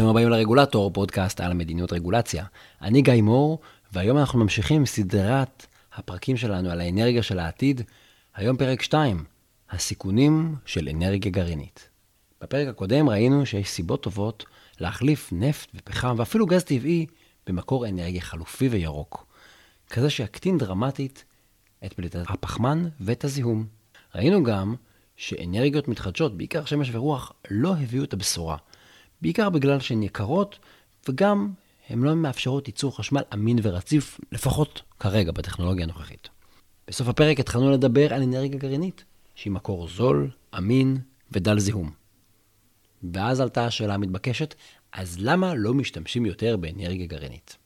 ברוכים הבאים לרגולטור, פודקאסט על מדיניות רגולציה. אני גיא מור, והיום אנחנו ממשיכים סדרת הפרקים שלנו על האנרגיה של העתיד. היום פרק 2, הסיכונים של אנרגיה גרעינית. בפרק הקודם ראינו שיש סיבות טובות להחליף נפט ופחם ואפילו גז טבעי במקור אנרגיה חלופי וירוק, כזה שיקטין דרמטית את פליטת הפחמן ואת הזיהום. ראינו גם שאנרגיות מתחדשות, בעיקר שמש ורוח, לא הביאו את הבשורה. בעיקר בגלל שהן יקרות, וגם הן לא מאפשרות ייצור חשמל אמין ורציף, לפחות כרגע בטכנולוגיה הנוכחית. בסוף הפרק התחלנו לדבר על אנרגיה גרעינית, שהיא מקור זול, אמין ודל זיהום. ואז עלתה השאלה המתבקשת, אז למה לא משתמשים יותר באנרגיה גרעינית?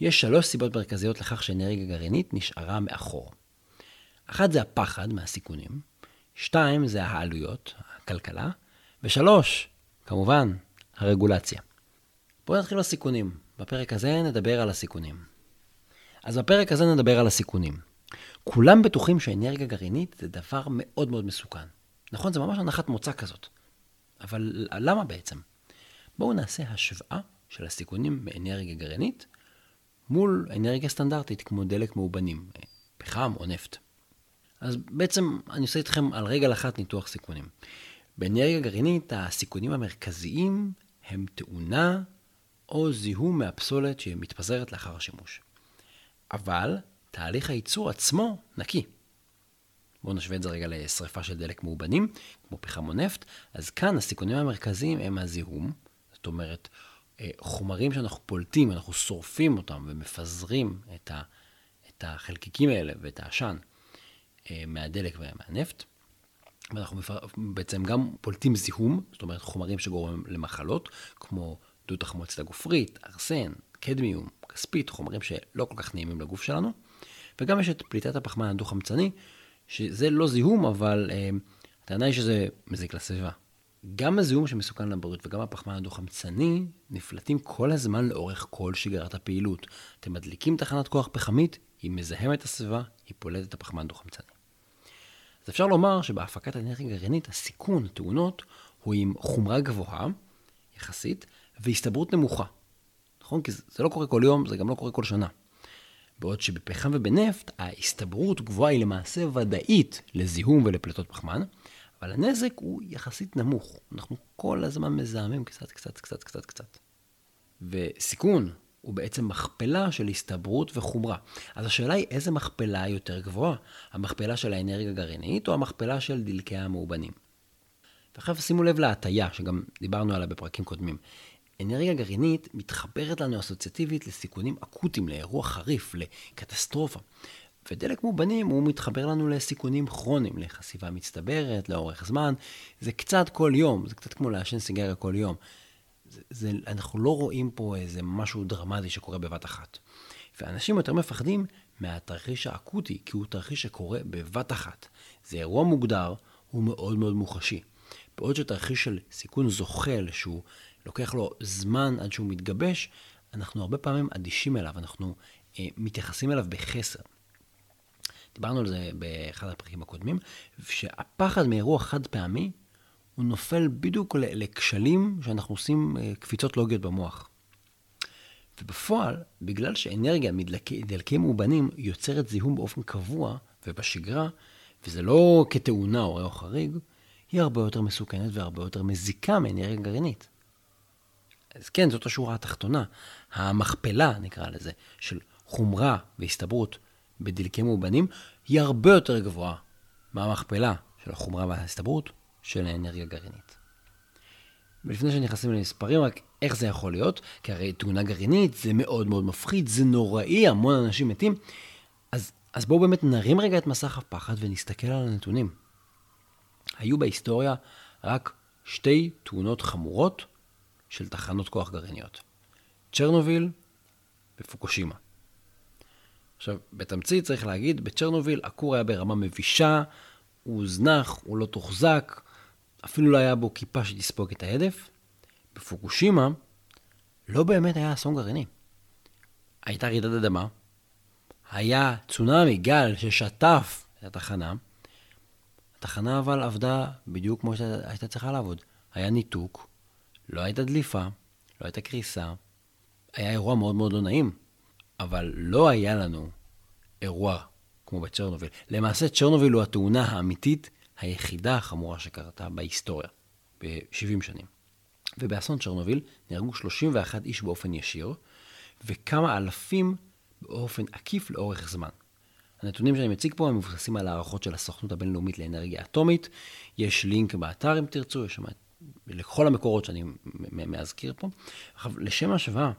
יש שלוש סיבות מרכזיות לכך שאנרגיה גרעינית נשארה מאחור. אחת זה הפחד מהסיכונים, שתיים זה העלויות, הכלכלה, ושלוש, כמובן, הרגולציה. בואו נתחיל בסיכונים. בפרק הזה נדבר על הסיכונים. אז בפרק הזה נדבר על הסיכונים. כולם בטוחים שאנרגיה גרעינית זה דבר מאוד מאוד מסוכן. נכון, זה ממש הנחת מוצא כזאת. אבל למה בעצם? בואו נעשה השוואה של הסיכונים מאנרגיה גרעינית מול אנרגיה סטנדרטית כמו דלק מאובנים, פחם או נפט. אז בעצם אני עושה איתכם על רגל אחת ניתוח סיכונים. באנרגיה גרעינית הסיכונים המרכזיים הם תאונה או זיהום מהפסולת שמתפזרת לאחר השימוש. אבל תהליך הייצור עצמו נקי. בואו נשווה את זה רגע לשריפה של דלק מאובנים, כמו פחם או נפט, אז כאן הסיכונים המרכזיים הם הזיהום, זאת אומרת, אה, חומרים שאנחנו פולטים, אנחנו שורפים אותם ומפזרים את, החלקיקים האלה ואת העשן אה, מהדלק ומהנפט. ואנחנו בעצם גם פולטים זיהום, זאת אומרת חומרים שגורמים למחלות, כמו דו-תחמוצת מועצת הגופרית, ארסן, קדמיום, כספית, חומרים שלא כל כך נעימים לגוף שלנו. וגם יש את פליטת הפחמן הדו-חמצני, שזה לא זיהום, אבל אה, הטענה היא שזה מזיק לסביבה. גם הזיהום שמסוכן לבריאות וגם הפחמן הדו-חמצני נפלטים כל הזמן לאורך כל שגרת הפעילות. אתם מדליקים תחנת כוח פחמית, היא מזהמת את הסביבה, היא פולטת את הפחמן הדו-חמצני. אפשר לומר שבהפקת אנרגיה גרעינית הסיכון תאונות הוא עם חומרה גבוהה יחסית והסתברות נמוכה. נכון? כי זה לא קורה כל יום, זה גם לא קורה כל שנה. בעוד שבפחם ובנפט ההסתברות גבוהה היא למעשה ודאית לזיהום ולפליטות פחמן, אבל הנזק הוא יחסית נמוך. אנחנו כל הזמן מזהמים קצת, קצת, קצת, קצת, קצת. וסיכון הוא בעצם מכפלה של הסתברות וחומרה. אז השאלה היא איזה מכפלה יותר גבוהה? המכפלה של האנרגיה הגרעינית או המכפלה של דלקי המאובנים? ועכשיו שימו לב להטייה, שגם דיברנו עליה בפרקים קודמים. אנרגיה גרעינית מתחברת לנו אסוציאטיבית לסיכונים אקוטיים, לאירוע חריף, לקטסטרופה. ודלק מאובנים הוא מתחבר לנו לסיכונים כרוניים, לחשיפה מצטברת, לאורך זמן. זה קצת כל יום, זה קצת כמו לעשן סיגריה כל יום. זה, זה, אנחנו לא רואים פה איזה משהו דרמטי שקורה בבת אחת. ואנשים יותר מפחדים מהתרחיש האקוטי, כי הוא תרחיש שקורה בבת אחת. זה אירוע מוגדר, הוא מאוד מאוד מוחשי. בעוד שתרחיש של סיכון זוחל, שהוא לוקח לו זמן עד שהוא מתגבש, אנחנו הרבה פעמים אדישים אליו, אנחנו אה, מתייחסים אליו בחסר. דיברנו על זה באחד הפרקים הקודמים, שהפחד מאירוע חד פעמי, הוא נופל בדיוק לכשלים שאנחנו עושים אה, קפיצות לוגיות במוח. ובפועל, בגלל שאנרגיה מדלקים מאובנים יוצרת זיהום באופן קבוע ובשגרה, וזה לא כתאונה או אירוע חריג, היא הרבה יותר מסוכנת והרבה יותר מזיקה מאנרגיה גרעינית. אז כן, זאת השורה התחתונה. המכפלה, נקרא לזה, של חומרה והסתברות בדלקים מאובנים, היא הרבה יותר גבוהה מהמכפלה של החומרה וההסתברות של האנרגיה גרעינית. ולפני שנכנסים למספרים, רק איך זה יכול להיות? כי הרי תאונה גרעינית זה מאוד מאוד מפחיד, זה נוראי, המון אנשים מתים. אז, אז בואו באמת נרים רגע את מסך הפחד ונסתכל על הנתונים. היו בהיסטוריה רק שתי תאונות חמורות של תחנות כוח גרעיניות. צ'רנוביל ופוקושימה. עכשיו, בתמצית צריך להגיד, בצ'רנוביל הכור היה ברמה מבישה, הוא הוזנח, הוא לא תוחזק, אפילו לא היה בו כיפה שתספוג את ההדף. בפוקושימה לא באמת היה אסון גרעיני. הייתה רעידת אדמה, היה צונאמי, גל ששטף את התחנה, התחנה אבל עבדה בדיוק כמו שהייתה צריכה לעבוד. היה ניתוק, לא הייתה דליפה, לא הייתה קריסה, היה אירוע מאוד מאוד לא נעים, אבל לא היה לנו אירוע כמו בצ'רנוביל. למעשה, צ'רנוביל הוא התאונה האמיתית היחידה החמורה שקרתה בהיסטוריה, ב-70 שנים. ובאסון צ'רנוביל נהרגו 31 איש באופן ישיר, וכמה אלפים באופן עקיף לאורך זמן. הנתונים שאני מציג פה הם מבוססים על הערכות של הסוכנות הבינלאומית לאנרגיה אטומית. יש לינק באתר אם תרצו, יש שם לכל המקורות שאני מאזכיר פה. עכשיו, לשם השוואה,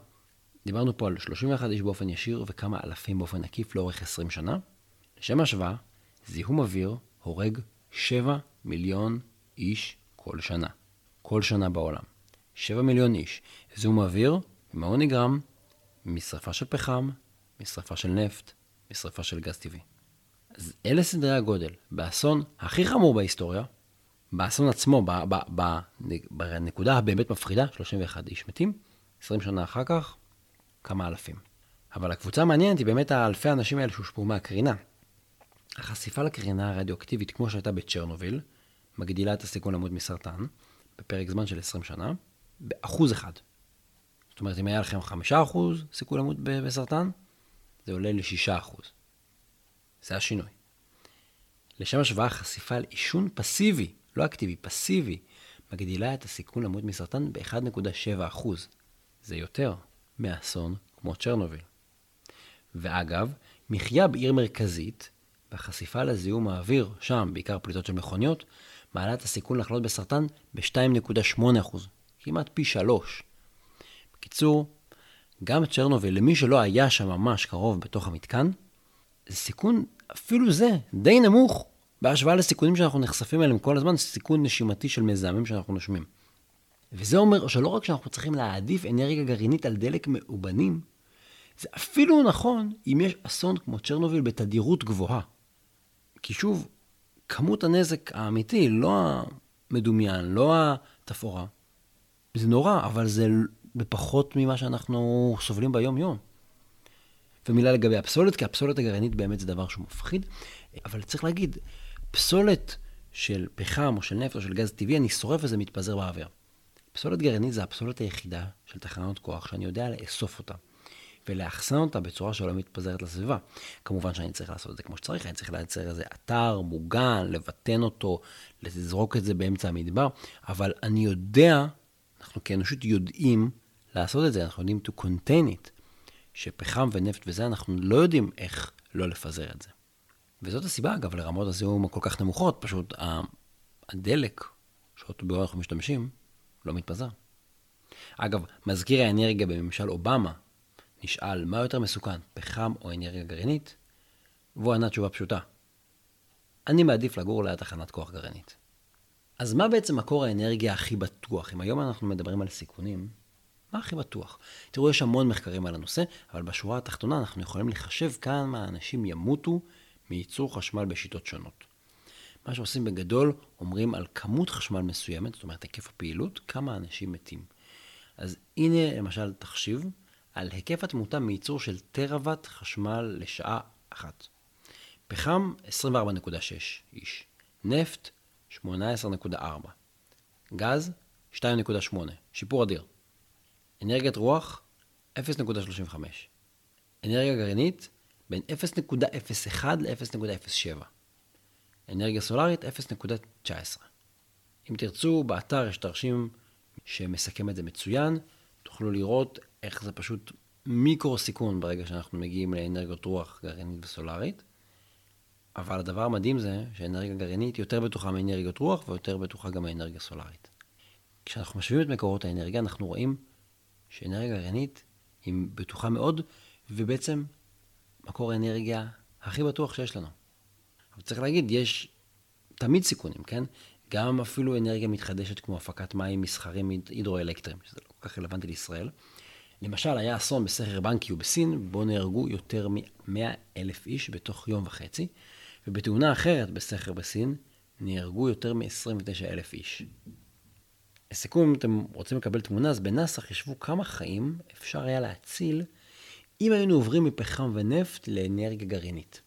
דיברנו פה על 31 איש באופן ישיר וכמה אלפים באופן עקיף לאורך 20 שנה. לשם השוואה, זיהום אוויר הורג 7 מיליון איש כל שנה. כל שנה בעולם. 7 מיליון איש. זיהום אוויר, הוא נגרם? משרפה של פחם, משרפה של נפט, משרפה של גז טבעי. אז אלה סדרי הגודל. באסון הכי חמור בהיסטוריה, באסון עצמו, ב, ב, ב, בנקודה הבאמת מפחידה, 31 איש מתים, 20 שנה אחר כך, כמה אלפים. אבל הקבוצה המעניינת היא באמת האלפי האנשים האלה שהושפעו מהקרינה. החשיפה לקרינה הרדיואקטיבית, כמו שהייתה בצ'רנוביל, מגדילה את הסיכון למות מסרטן, בפרק זמן של 20 שנה, באחוז אחד. זאת אומרת, אם היה לכם 5% סיכוי למות בסרטן, זה עולה ל-6%. זה השינוי. לשם השוואה, חשיפה לעישון פסיבי, לא אקטיבי, פסיבי, מגדילה את הסיכון למות מסרטן ב-1.7%. זה יותר מאסון כמו צ'רנוביל. ואגב, מחיה בעיר מרכזית והחשיפה לזיהום האוויר, שם, בעיקר פליטות של מכוניות, מעלה את הסיכון לחלות בסרטן ב-2.8%, כמעט פי שלוש. בקיצור, גם צ'רנוביל, למי שלא היה שם ממש קרוב בתוך המתקן, זה סיכון, אפילו זה, די נמוך, בהשוואה לסיכונים שאנחנו נחשפים אליהם כל הזמן, סיכון נשימתי של מזהמים שאנחנו נושמים. וזה אומר שלא רק שאנחנו צריכים להעדיף אנרגיה גרעינית על דלק מאובנים, זה אפילו נכון אם יש אסון כמו צ'רנוביל בתדירות גבוהה. כי שוב, כמות הנזק האמיתי, לא המדומיין, לא התפאורה, זה נורא, אבל זה בפחות ממה שאנחנו סובלים ביום-יום. ומילה לגבי הפסולת, כי הפסולת הגרעינית באמת זה דבר שהוא מפחיד, אבל צריך להגיד, פסולת של פחם או של נפט או של גז טבעי, אני שורף וזה מתפזר באוויר. פסולת גרעינית זה הפסולת היחידה של תחנות כוח שאני יודע לאסוף אותה. ולאחסן אותה בצורה שלא מתפזרת לסביבה. כמובן שאני צריך לעשות את זה כמו שצריך, אני צריך לייצר איזה אתר מוגן, לבטן אותו, לזרוק את זה באמצע המדבר, אבל אני יודע, אנחנו כאנושות יודעים לעשות את זה, אנחנו יודעים to contain it, שפחם ונפט וזה, אנחנו לא יודעים איך לא לפזר את זה. וזאת הסיבה, אגב, לרמות הזיהום הכל כך נמוכות, פשוט הדלק שאותו בו אנחנו משתמשים, לא מתפזר. אגב, מזכיר האנרגיה בממשל אובמה נשאל מה יותר מסוכן, פחם או אנרגיה גרעינית, והוא ענה תשובה פשוטה. אני מעדיף לגור ליד תחנת כוח גרעינית. אז מה בעצם מקור האנרגיה הכי בטוח? אם היום אנחנו מדברים על סיכונים, מה הכי בטוח? תראו, יש המון מחקרים על הנושא, אבל בשורה התחתונה אנחנו יכולים לחשב כמה אנשים ימותו מייצור חשמל בשיטות שונות. מה שעושים בגדול, אומרים על כמות חשמל מסוימת, זאת אומרת היקף הפעילות, כמה אנשים מתים. אז הנה למשל תחשיב על היקף התמותה מייצור של טראוואט חשמל לשעה אחת. פחם 24.6 איש, נפט 18.4, גז 2.8, שיפור אדיר. אנרגיית רוח 0.35, אנרגיה גרעינית בין 0.01 ל-0.07, אנרגיה סולארית 0.19. אם תרצו, באתר יש תרשים שמסכם את זה מצוין, תוכלו לראות איך זה פשוט מיקרו סיכון ברגע שאנחנו מגיעים לאנרגיות רוח גרעינית וסולארית. אבל הדבר המדהים זה שאנרגיה גרעינית יותר בטוחה מאנרגיות רוח ויותר בטוחה גם מאנרגיה סולארית. כשאנחנו משווים את מקורות האנרגיה, אנחנו רואים שאנרגיה גרעינית היא בטוחה מאוד, ובעצם מקור האנרגיה הכי בטוח שיש לנו. אבל צריך להגיד, יש תמיד סיכונים, כן? גם אפילו אנרגיה מתחדשת כמו הפקת מים מסחרים הידרואלקטריים, שזה לא כל כך רלוונטי לישראל. למשל, היה אסון בסכר בנקיו בסין, בו נהרגו יותר מ-100 אלף איש בתוך יום וחצי, ובתאונה אחרת בסכר בסין נהרגו יותר מ-29 אלף איש. לסיכום, אם אתם רוצים לקבל תמונה, אז בנאס"א חישבו כמה חיים אפשר היה להציל אם היינו עוברים מפחם ונפט לאנרגיה גרעינית.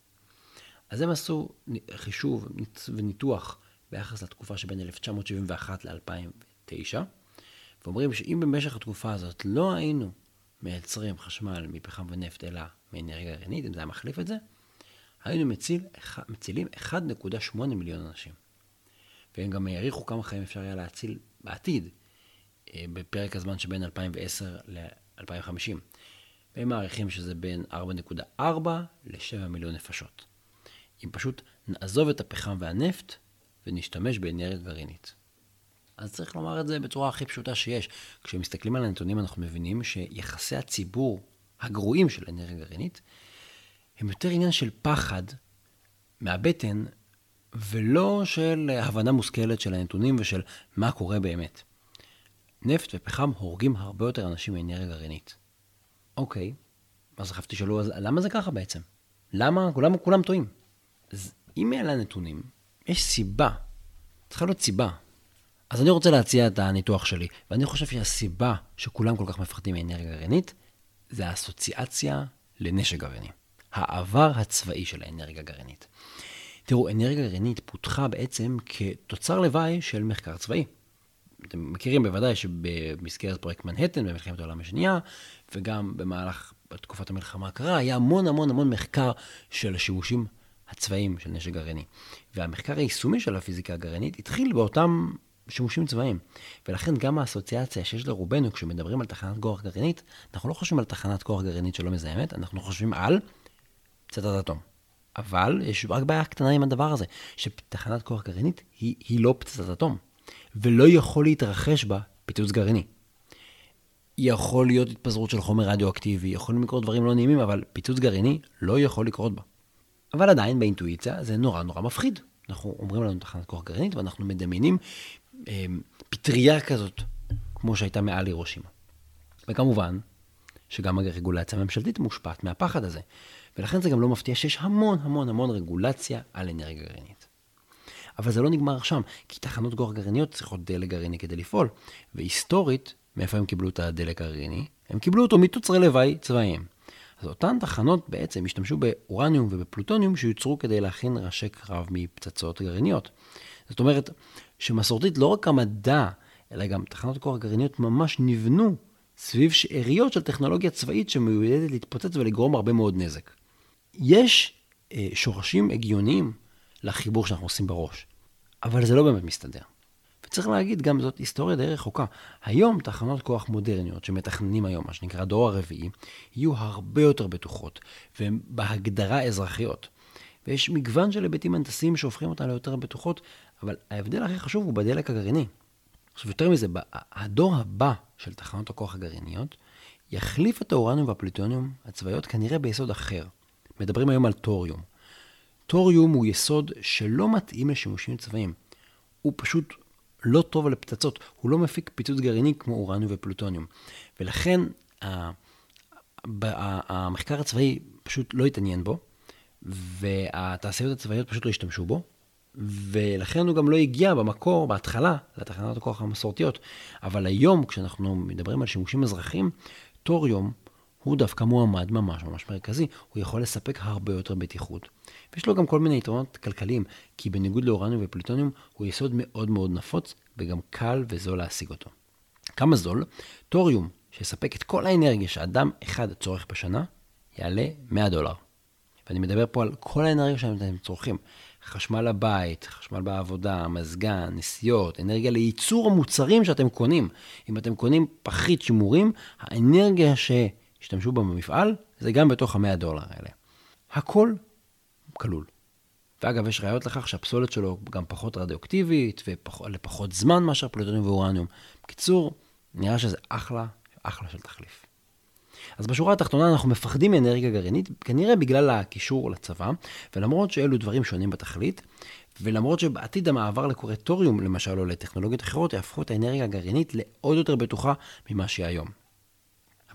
אז הם עשו חישוב וניתוח ביחס לתקופה שבין 1971 ל-2009, ואומרים שאם במשך התקופה הזאת לא היינו מייצרים חשמל מפחם ונפט, אלא מאנרגיה גרעינית, אם זה היה מחליף את זה, היינו מציל, מצילים 1.8 מיליון אנשים. והם גם העריכו כמה חיים אפשר היה להציל בעתיד, אה, בפרק הזמן שבין 2010 ל-2050. והם מעריכים שזה בין 4.4 ל-7 מיליון נפשות. אם פשוט נעזוב את הפחם והנפט ונשתמש באנרגיה גרעינית. אז צריך לומר את זה בצורה הכי פשוטה שיש. כשמסתכלים על הנתונים אנחנו מבינים שיחסי הציבור הגרועים של אנרגיה גרעינית הם יותר עניין של פחד מהבטן ולא של הבנה מושכלת של הנתונים ושל מה קורה באמת. נפט ופחם הורגים הרבה יותר אנשים מאנרגיה גרעינית. אוקיי, אז עכשיו תשאלו, אז למה זה ככה בעצם? למה? כולם, כולם טועים. אז אם אלה הנתונים, יש סיבה. צריכה להיות סיבה. אז אני רוצה להציע את הניתוח שלי, ואני חושב שהסיבה שכולם כל כך מפחדים מאנרגיה גרעינית, זה האסוציאציה לנשק גרעיני. העבר הצבאי של האנרגיה הגרעינית. תראו, אנרגיה גרעינית פותחה בעצם כתוצר לוואי של מחקר צבאי. אתם מכירים בוודאי שבמסגרת פרויקט מנהטן במלחמת העולם השנייה, וגם במהלך תקופת המלחמה הקרה, היה המון המון המון מחקר של השימושים הצבאיים של נשק גרעיני. והמחקר היישומי של הפיזיקה הגרעינית התחיל באותם שימושים צבאיים. ולכן גם האסוציאציה שיש לרובנו כשמדברים על תחנת כוח גרעינית, אנחנו לא חושבים על תחנת כוח גרעינית שלא מזהמת, אנחנו חושבים על פצצת אטום. אבל יש רק בעיה קטנה עם הדבר הזה, שתחנת כוח גרעינית היא, היא לא פצצת אטום, ולא יכול להתרחש בה פיצוץ גרעיני. יכול להיות התפזרות של חומר רדיואקטיבי, יכולים לקרות דברים לא נעימים, אבל פיצוץ גרעיני לא יכול לקרות בה. אבל עדיין באינטואיציה זה נורא נורא מפחיד. אנחנו אומרים לנו תחנת כוח גרעינית ואנחנו מדמיינים פטריה כזאת, כמו שהייתה מעל הירושימה. וכמובן, שגם הרגולציה הממשלתית מושפעת מהפחד הזה. ולכן זה גם לא מפתיע שיש המון המון המון רגולציה על אנרגיה גרעינית. אבל זה לא נגמר שם, כי תחנות כוח גרעיניות צריכות דלק גרעיני כדי לפעול, והיסטורית, מאיפה הם קיבלו את הדלק הגרעיני? הם קיבלו אותו מתוצרי לוואי צבאיים. אז אותן תחנות בעצם השתמשו באורניום ובפלוטוניום שיוצרו כדי להכין ראשי קרב מפצצות גרעיניות. זאת אומרת שמסורתית לא רק המדע, אלא גם תחנות כוח גרעיניות ממש נבנו סביב שאריות של טכנולוגיה צבאית שמיועדת להתפוצץ ולגרום הרבה מאוד נזק. יש אה, שורשים הגיוניים לחיבור שאנחנו עושים בראש, אבל זה לא באמת מסתדר. וצריך להגיד, גם זאת היסטוריה די רחוקה. היום תחנות כוח מודרניות שמתכננים היום, מה שנקרא דור הרביעי, יהיו הרבה יותר בטוחות, והן בהגדרה אזרחיות. ויש מגוון של היבטים הנדסיים שהופכים אותן ליותר בטוחות, אבל ההבדל הכי חשוב הוא בדלק הגרעיני. עכשיו, יותר מזה, הדור הבא של תחנות הכוח הגרעיניות יחליף את האורניום והפליטוניום הצבאיות כנראה ביסוד אחר. מדברים היום על טוריום. טוריום הוא יסוד שלא מתאים לשימושים צבאיים. הוא פשוט לא טוב לפצצות, הוא לא מפיק פיצוץ גרעיני כמו אורניום ופלוטוניום. ולכן המחקר הצבאי פשוט לא התעניין בו, והתעשיות הצבאיות פשוט לא השתמשו בו, ולכן הוא גם לא הגיע במקור, בהתחלה, לתחנת הכוח המסורתיות. אבל היום, כשאנחנו מדברים על שימושים אזרחיים, טוריום הוא דווקא מועמד ממש ממש מרכזי. הוא יכול לספק הרבה יותר בטיחות. ויש לו גם כל מיני יתרונות כלכליים, כי בניגוד לאורניום ופליטוניום, הוא יסוד מאוד מאוד נפוץ, וגם קל וזול להשיג אותו. כמה זול? טוריום, שיספק את כל האנרגיה שאדם אחד צורך בשנה, יעלה 100 דולר. ואני מדבר פה על כל האנרגיה שאתם צורכים. חשמל לבית, חשמל בעבודה, מזגן, נסיעות, אנרגיה לייצור המוצרים שאתם קונים. אם אתם קונים פחית שימורים, האנרגיה שהשתמשו בה במפעל, זה גם בתוך המאה דולר האלה. הכל כלול. ואגב, יש ראיות לכך שהפסולת שלו גם פחות רדיואקטיבית, ולפחות זמן מאשר פלוטוניום ואורניום. בקיצור, נראה שזה אחלה, אחלה של תחליף. אז בשורה התחתונה אנחנו מפחדים מאנרגיה גרעינית, כנראה בגלל הקישור לצבא, ולמרות שאלו דברים שונים בתכלית, ולמרות שבעתיד המעבר לקורטוריום, למשל, או לטכנולוגיות אחרות, יהפכו את האנרגיה הגרעינית לעוד יותר בטוחה ממה שהיא היום.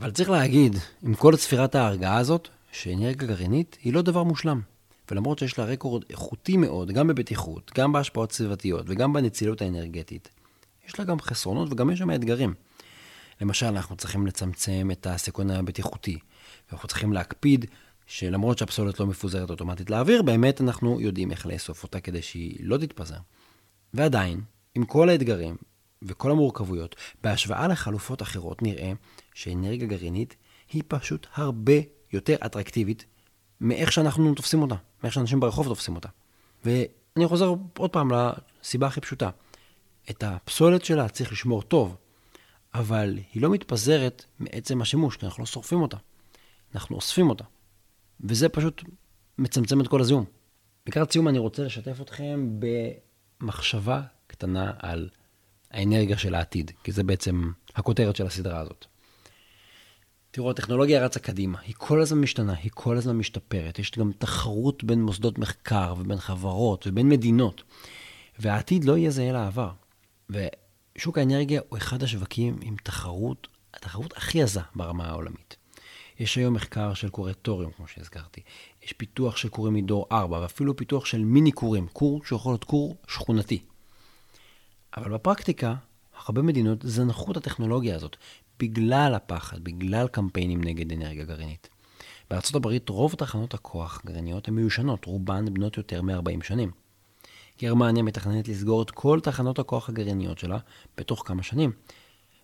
אבל צריך להגיד, עם כל ספירת ההרגעה הזאת, שאנרגיה גרעינית היא לא דבר מושלם. ולמרות שיש לה רקורד איכותי מאוד, גם בבטיחות, גם בהשפעות סביבתיות וגם בנצילות האנרגטית, יש לה גם חסרונות וגם יש שם אתגרים. למשל, אנחנו צריכים לצמצם את הסיכון הבטיחותי, ואנחנו צריכים להקפיד שלמרות שהפסולת לא מפוזרת אוטומטית לאוויר, באמת אנחנו יודעים איך לאסוף אותה כדי שהיא לא תתפזר. ועדיין, עם כל האתגרים, וכל המורכבויות, בהשוואה לחלופות אחרות נראה שאנרגיה גרעינית היא פשוט הרבה יותר אטרקטיבית מאיך שאנחנו תופסים אותה, מאיך שאנשים ברחוב תופסים אותה. ואני חוזר עוד פעם לסיבה הכי פשוטה. את הפסולת שלה צריך לשמור טוב, אבל היא לא מתפזרת מעצם השימוש, כי אנחנו לא שורפים אותה. אנחנו אוספים אותה. וזה פשוט מצמצם את כל הזיהום. לקראת סיום אני רוצה לשתף אתכם במחשבה קטנה על האנרגיה של העתיד, כי זה בעצם הכותרת של הסדרה הזאת. תראו, הטכנולוגיה רצה קדימה, היא כל הזמן משתנה, היא כל הזמן משתפרת. יש גם תחרות בין מוסדות מחקר ובין חברות ובין מדינות. והעתיד לא יהיה זהה לעבר. ושוק האנרגיה הוא אחד השווקים עם תחרות, התחרות הכי עזה ברמה העולמית. יש היום מחקר של קורי טוריום, כמו שהזכרתי. יש פיתוח של קורים מדור 4, ואפילו פיתוח של מיני קורים, קור שיכול להיות קור שכונתי. אבל בפרקטיקה, הרבה מדינות זנחו את הטכנולוגיה הזאת, בגלל הפחד, בגלל קמפיינים נגד אנרגיה גרעינית. בארצות הברית רוב תחנות הכוח גרעיניות הן מיושנות, רובן בנות יותר מ-40 שנים. גרמניה מתכננת לסגור את כל תחנות הכוח הגרעיניות שלה בתוך כמה שנים.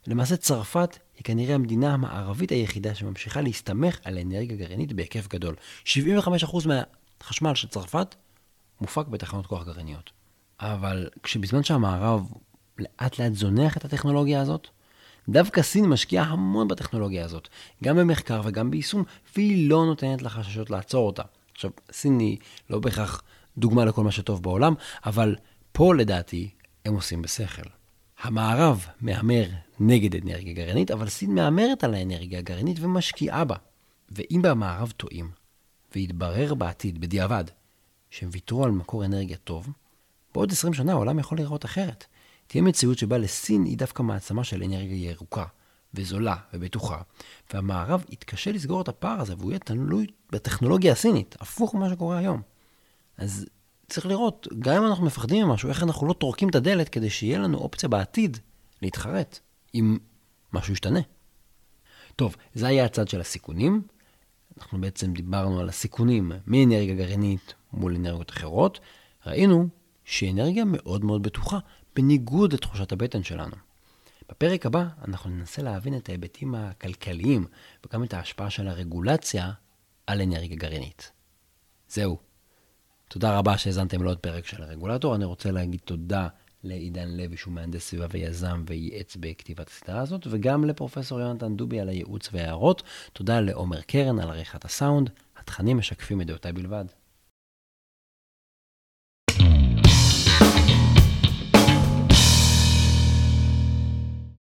למעשה צרפת היא כנראה המדינה המערבית היחידה שממשיכה להסתמך על אנרגיה גרעינית בהיקף גדול. 75% מהחשמל של צרפת מופק בתחנות כוח גרעיניות. אבל כשבזמן שהמערב לאט לאט זונח את הטכנולוגיה הזאת, דווקא סין משקיעה המון בטכנולוגיה הזאת, גם במחקר וגם ביישום, והיא לא נותנת לחששות לעצור אותה. עכשיו, סין היא לא בהכרח דוגמה לכל מה שטוב בעולם, אבל פה לדעתי הם עושים בשכל. המערב מהמר נגד אנרגיה גרעינית, אבל סין מהמרת על האנרגיה הגרעינית ומשקיעה בה. ואם במערב טועים, ויתברר בעתיד, בדיעבד, שהם ויתרו על מקור אנרגיה טוב, בעוד 20 שנה העולם יכול להיראות אחרת. תהיה מציאות שבה לסין היא דווקא מעצמה של אנרגיה ירוקה, וזולה ובטוחה, והמערב יתקשה לסגור את הפער הזה, והוא יהיה תלוי בטכנולוגיה הסינית, הפוך ממה שקורה היום. אז צריך לראות, גם אם אנחנו מפחדים ממשהו, איך אנחנו לא טורקים את הדלת כדי שיהיה לנו אופציה בעתיד להתחרט, אם משהו ישתנה. טוב, זה היה הצד של הסיכונים. אנחנו בעצם דיברנו על הסיכונים מאנרגיה גרעינית מול אנרגיות אחרות. ראינו שאנרגיה מאוד מאוד בטוחה, בניגוד לתחושת הבטן שלנו. בפרק הבא אנחנו ננסה להבין את ההיבטים הכלכליים וגם את ההשפעה של הרגולציה על אנרגיה גרעינית. זהו. תודה רבה שהאזנתם לעוד פרק של הרגולטור. אני רוצה להגיד תודה לעידן לוי, שהוא מהנדס סביבה ויזם וייעץ בכתיבת הסדרה הזאת, וגם לפרופסור יונתן דובי על הייעוץ וההערות. תודה לעומר קרן על עריכת הסאונד. התכנים משקפים את דעותיי בלבד.